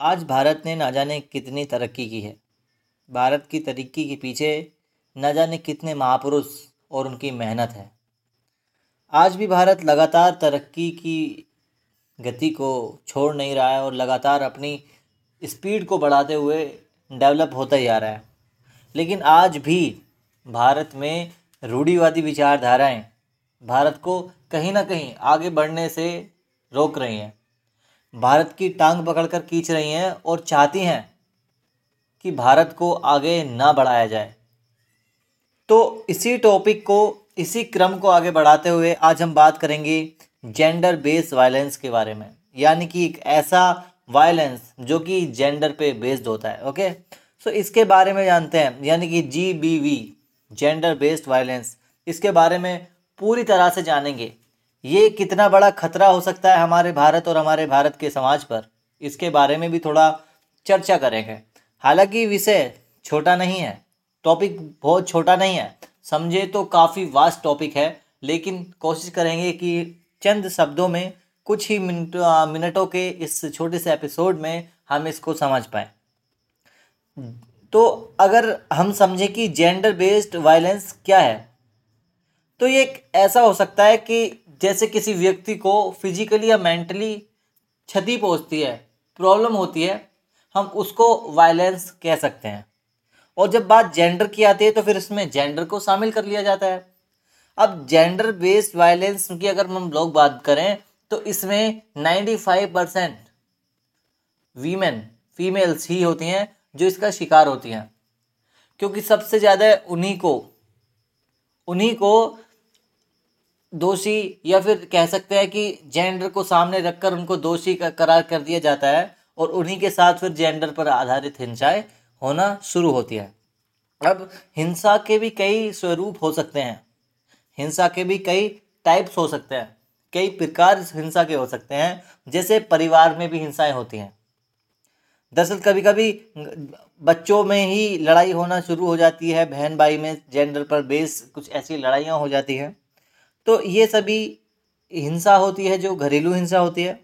आज भारत ने ना जाने कितनी तरक्की की है। भारत की तरक्की के पीछे न जाने कितने महापुरुष और उनकी मेहनत है। आज भी भारत लगातार तरक्की की गति को छोड़ नहीं रहा है और लगातार अपनी स्पीड को बढ़ाते हुए डेवलप होता ही आ रहा है। लेकिन आज भी भारत में रूढ़ीवादी विचारधाराएँ भारत को कहीं ना कहीं आगे बढ़ने से रोक रही हैं। भारत की टांग पकड़कर खींच रही हैं और चाहती हैं कि भारत को आगे ना बढ़ाया जाए। तो इसी टॉपिक को, इसी क्रम को आगे बढ़ाते हुए आज हम बात करेंगे जेंडर बेस्ड वायलेंस के बारे में। यानी कि एक ऐसा वायलेंस जो कि जेंडर पे बेस्ड होता है ओके सो इसके बारे में जानते हैं, यानी कि G B V gender based violence इसके बारे में पूरी तरह से जानेंगे। ये कितना बड़ा खतरा हो सकता है हमारे भारत और हमारे भारत के समाज पर? इसके बारे में भी थोड़ा चर्चा करेंगे। हालाँकि विषय छोटा नहीं है टॉपिक बहुत छोटा नहीं है। समझे तो काफ़ी वास्ट टॉपिक है, लेकिन कोशिश करेंगे कि चंद शब्दों में कुछ ही मिनट मिनटों के इस छोटे से एपिसोड में हम इसको समझ पाए। तो अगर हम समझें कि जेंडर बेस्ड वायलेंस क्या है तो ये ऐसा हो सकता है कि जैसे किसी व्यक्ति को फिजिकली या मेंटली क्षति पहुँचती है प्रॉब्लम होती है, हम उसको वायलेंस कह सकते हैं। और जब बात जेंडर की आती है तो फिर इसमें जेंडर को शामिल कर लिया जाता है। अब जेंडर बेस्ड वायलेंस की अगर हम लोग बात करें तो इसमें ninety five percent women females ही होती हैं, जो इसका शिकार होती हैं। क्योंकि सबसे ज़्यादा उन्हीं को उन्हीं को दोषी या फिर कह सकते हैं कि जेंडर को सामने रखकर उनको दोषी का, करार कर दिया जाता है और उन्हीं के साथ फिर जेंडर पर आधारित हिंसाएँ होना शुरू होती है। अब हिंसा के भी कई स्वरूप हो सकते हैं। हिंसा के भी कई टाइप्स हो सकते हैं। कई प्रकार हिंसा के हो सकते हैं, जैसे परिवार में भी हिंसाएँ होती हैं। दरअसल कभी कभी बच्चों में ही लड़ाई होना शुरू हो जाती है बहन भाई में जेंडर पर बेस कुछ ऐसी लड़ाइयाँ हो जाती हैं। तो ये सभी हिंसा होती है जो घरेलू हिंसा होती है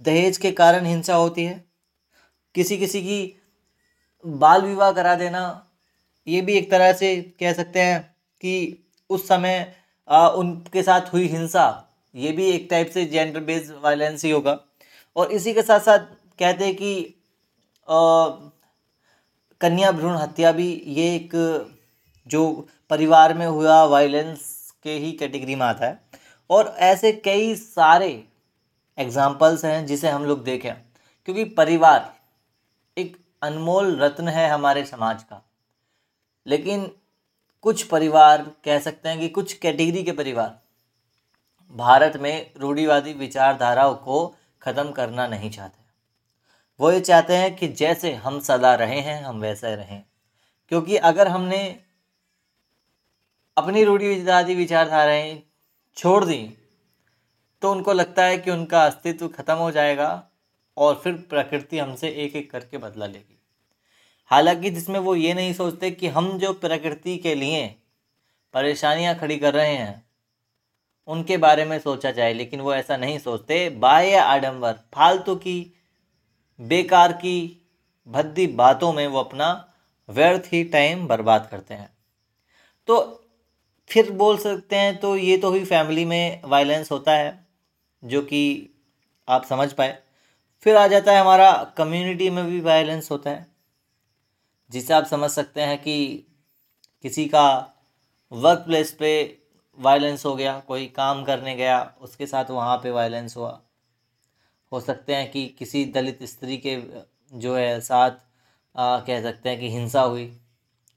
दहेज के कारण हिंसा होती है। किसी किसी की बाल विवाह करा देना ये भी एक तरह से कह सकते हैं कि उस समय आ, उनके साथ हुई हिंसा ये भी एक टाइप से जेंडर बेस्ड वायलेंस ही होगा। और इसी के साथ साथ कहते हैं कि कन्या भ्रूण हत्या भी ये एक जो परिवार में हुआ वायलेंस के ही कैटेगरी में आता है। और ऐसे कई सारे एग्जाम्पल्स हैं जिसे हम लोग देखें। क्योंकि परिवार एक अनमोल रत्न है हमारे समाज का। लेकिन कुछ परिवार कह सकते हैं कि कुछ कैटेगरी के परिवार भारत में रूढ़िवादी विचारधाराओं को ख़त्म करना नहीं चाहते वो ये चाहते हैं कि जैसे हम सदा रहे हैं, हम वैसे रहें। क्योंकि अगर हमने अपनी रूढ़िवादी विचारधाराएँ छोड़ दी तो उनको लगता है कि उनका अस्तित्व खत्म हो जाएगा और फिर प्रकृति हमसे एक एक करके बदला लेगी। हालाँकि जिसमें वो ये नहीं सोचते कि हम जो प्रकृति के लिए परेशानियाँ खड़ी कर रहे हैं, उनके बारे में सोचा जाए, लेकिन वो ऐसा नहीं सोचते। बाह्य आडंबर, फालतू की, बेकार की, भद्दी बातों में वो अपना व्यर्थ ही टाइम बर्बाद करते हैं। तो फिर बोल सकते हैं तो ये तो ही फैमिली में वायलेंस होता है जो कि आप समझ पाए। फिर आ जाता है हमारा कम्युनिटी में भी वायलेंस होता है जिसे आप समझ सकते हैं कि किसी का वर्क प्लेस पे वायलेंस हो गया कोई काम करने गया उसके साथ वहाँ पे वायलेंस हुआ। हो सकते हैं कि किसी दलित स्त्री के जो है साथ आ, कह सकते हैं कि हिंसा हुई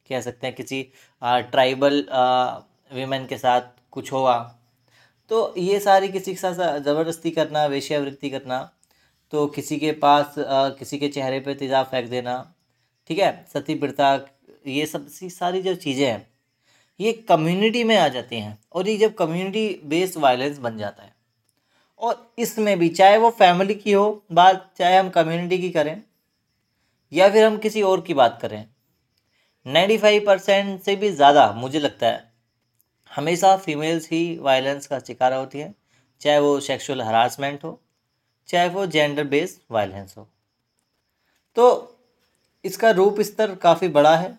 कह सकते हैं किसी आ, ट्राइबल वीमेन के साथ कुछ हुआ तो ये सारी किसी के साथ ज़बरदस्ती करना वेश्यावृत्ति करना तो किसी के पास आ, किसी के चेहरे पे तेज़ाब फेंक देना ठीक है सती प्रथा ये सब सारी जो चीज़ें हैं ये कम्युनिटी में आ जाती हैं और ये जब कम्युनिटी बेस्ड वायलेंस बन जाता है। और इसमें भी चाहे वो फैमिली की हो बात चाहे हम कम्युनिटी की करें या फिर हम किसी और की बात करें नाइन्टी फाइव परसेंट से भी ज़्यादा मुझे लगता है हमेशा फीमेल्स ही वायलेंस का शिकार होती है, चाहे वो सेक्सुअल हरासमेंट हो, चाहे वो जेंडर बेस्ड वायलेंस हो। तो इसका रूप स्तर काफ़ी बड़ा है।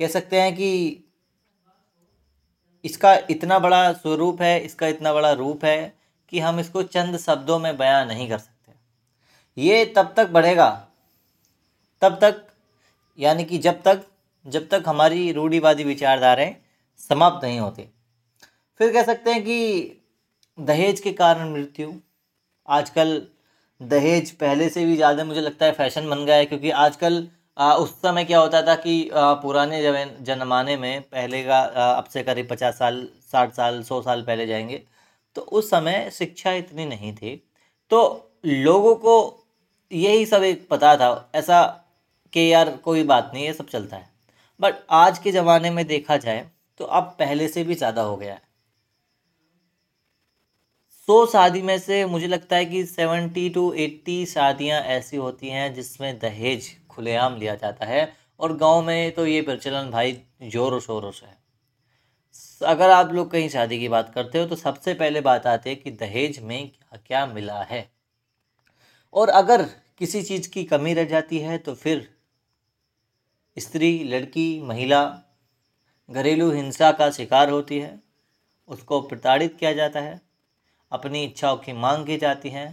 कह सकते हैं कि इसका इतना बड़ा स्वरूप है, इसका इतना बड़ा रूप है कि हम इसको चंद शब्दों में बयां नहीं कर सकते। ये तब तक बढ़ेगा, तब तक, यानी कि जब तक जब तक हमारी रूढ़ीवादी विचारधाराएँ समाप्त नहीं होती। फिर कह सकते हैं कि दहेज के कारण मृत्यु। आजकल दहेज पहले से भी ज़्यादा मुझे लगता है फ़ैशन बन गया है क्योंकि आजकल उस समय क्या होता था कि आ, पुराने जमाने में पहले का अब से करीब पचास साल साठ साल सौ साल पहले जाएँगे। तो उस समय शिक्षा इतनी नहीं थी। तो लोगों को यही सब एक पता था ऐसा कि यार कोई बात नहीं है सब चलता है। बट आज के ज़माने में देखा जाए तो अब पहले से भी ज़्यादा हो गया है। सौ शादी में से मुझे लगता है कि सेवेंटी टू एट्टी शादियाँ ऐसी होती हैं जिसमें दहेज खुलेआम लिया जाता है और गाँव में तो ये प्रचलन भाई जोरों शोरों से है। अगर आप लोग कहीं शादी की बात करते हो तो सबसे पहले बात आती है कि दहेज में क्या क्या मिला है। और अगर किसी चीज़ की कमी रह जाती है तो फिर स्त्री, लड़की, महिला घरेलू हिंसा का शिकार होती है, उसको प्रताड़ित किया जाता है, अपनी इच्छाओं की मांग की जाती है,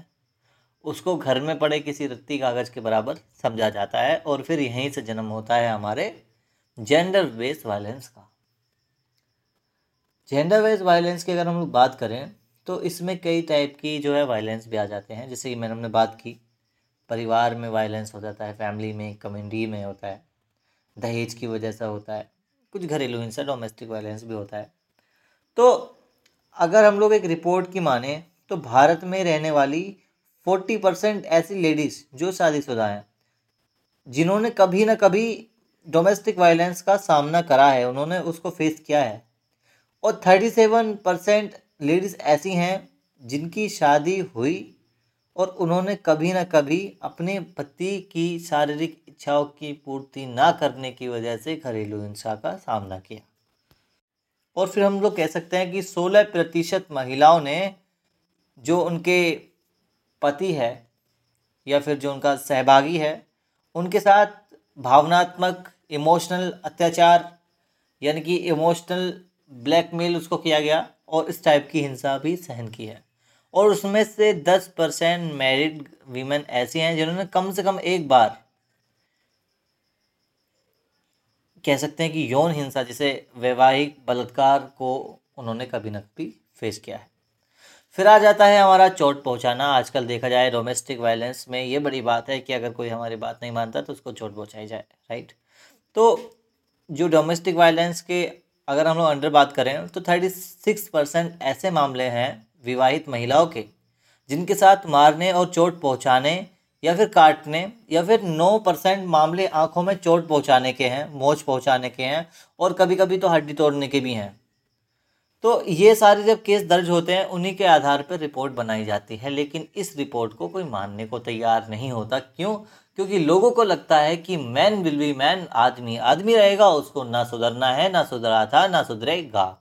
उसको घर में पड़े किसी रत्ती कागज़ के बराबर समझा जाता है और फिर यहीं से जन्म होता है हमारे जेंडर बेस्ड वायलेंस का। जेंडर बेस्ड वायलेंस की अगर हम लोग बात करें तो इसमें कई टाइप की जो है वायलेंस भी आ जाते हैं। जैसे कि मैंने हमने बात की, परिवार में वायलेंस हो जाता है फैमिली में कम्युनिटी में होता है, दहेज की वजह से होता है कुछ घरेलू हिंसा डोमेस्टिक वायलेंस भी होता है। तो अगर हम लोग एक रिपोर्ट की माने तो भारत में रहने वाली फोर्टी परसेंट ऐसी लेडीज़ जो शादीशुदा हैं, जिन्होंने कभी ना कभी डोमेस्टिक वायलेंस का सामना करा है, उन्होंने उसको फेस किया है। और थर्टी सेवन परसेंट लेडीज़ ऐसी हैं जिनकी शादी हुई और उन्होंने कभी ना कभी अपने पति की शारीरिक इच्छाओं की पूर्ति ना करने की वजह से घरेलू हिंसा का सामना किया। और फिर हम लोग कह सकते हैं कि सोलह प्रतिशत महिलाओं ने जो उनके पति है या फिर जो उनका सहभागी है, उनके साथ भावनात्मक, इमोशनल अत्याचार, यानी कि इमोशनल ब्लैकमेल उसको किया गया और इस टाइप की हिंसा भी सहन की है। और उसमें से दस परसेंट मैरिड वीमेन ऐसी हैं जिन्होंने कम से कम एक बार कह सकते हैं कि यौन हिंसा, जिसे वैवाहिक बलात्कार को उन्होंने कभी न कभी फेस किया है। फिर आ जाता है हमारा चोट पहुंचाना। आजकल देखा जाए डोमेस्टिक वायलेंस में ये बड़ी बात है कि अगर कोई हमारी बात नहीं मानता तो उसको चोट पहुंचाई जाए राइट तो जो डोमेस्टिक वायलेंस के अगर हम लोग अंडर बात करें तो थर्टी सिक्स परसेंट ऐसे मामले हैं विवाहित महिलाओं के, जिनके साथ मारने और चोट पहुँचाने या फिर काटने या फिर नौ परसेंट मामले आँखों में चोट पहुँचाने के हैं, मोच पहुँचाने के हैं और कभी कभी तो हड्डी तोड़ने के भी हैं। तो ये सारे जब केस दर्ज होते हैं, उन्हीं के आधार पर रिपोर्ट बनाई जाती है, लेकिन इस रिपोर्ट को कोई मानने को तैयार नहीं होता। क्यों? क्योंकि लोगों को लगता है कि मैन विल बी मैन, आदमी आदमी रहेगा, उसको ना सुधरना है, ना सुधरा था, ना सुधरेगा।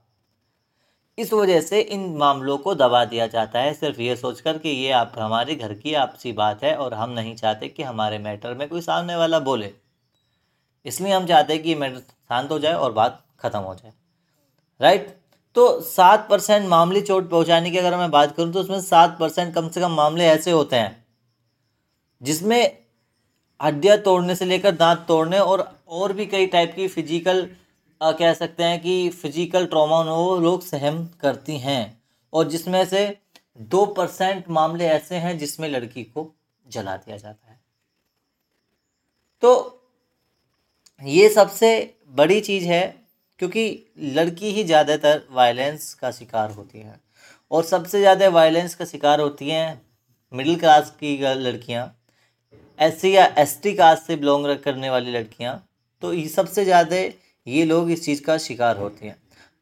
इस वजह से इन मामलों को दबा दिया जाता है। सिर्फ़ ये सोचकर कि ये आप, हमारे घर की आपसी बात है और हम नहीं चाहते कि हमारे मैटर में कोई सामने वाला बोले। इसलिए हम चाहते हैं कि मैटर शांत हो जाए और बात ख़त्म हो जाए। राइट? तो सात परसेंट मामले चोट पहुँचाने की अगर मैं बात करूँ तो उसमें सात परसेंट कम से कम मामले ऐसे होते हैं, जिसमें हड्डियाँ तोड़ने से लेकर दांत तोड़ने और और भी कई टाइप की फ़िज़िकल आ, कह सकते हैं कि फ़िज़िकल ट्रॉमा वो लोग सहम करती हैं। और जिसमें से दो परसेंट मामले ऐसे हैं जिसमें लड़की को जला दिया जाता है। तो ये सबसे बड़ी चीज़ है क्योंकि लड़की ही ज़्यादातर वायलेंस का शिकार होती है। और सबसे ज़्यादा वायलेंस का शिकार होती हैं मिडिल क्लास की लड़कियाँ। एस या एस टी कास्ट से बिलोंग करने वाली लड़कियाँ। तो ये सबसे ज़्यादा ये लोग इस चीज़ का शिकार होती हैं।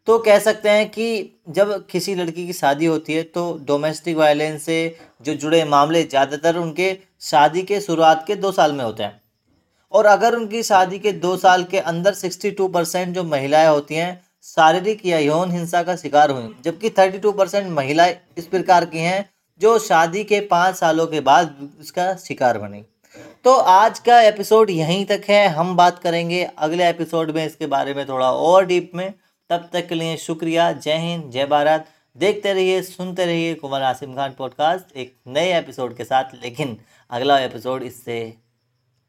तो कह सकते हैं कि जब किसी लड़की की शादी होती है तो डोमेस्टिक वायलेंस से जो जुड़े मामले ज़्यादातर उनके शादी के शुरुआत के दो साल में होते हैं। और अगर उनकी शादी के दो साल के अंदर सिक्सटी टू परसेंट जो महिलाएँ होती हैं, शारीरिक या यौन हिंसा का शिकार हुई। जबकि थर्टी टू परसेंट महिलाएँ इस प्रकार की हैं, जो शादी के पाँच सालों के बाद इसका शिकार बनी। तो आज का एपिसोड यहीं तक है। हम बात करेंगे अगले एपिसोड में इसके बारे में थोड़ा और डीप में। तब तक के लिए शुक्रिया। जय हिंद, जय भारत। देखते रहिए, सुनते रहिए कुमार आसिम खान पॉडकास्ट एक नए एपिसोड के साथ। लेकिन अगला एपिसोड इससे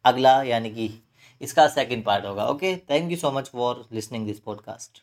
अगला, यानी कि इसका सेकंड पार्ट होगा। Okay thank you so much for listening this podcast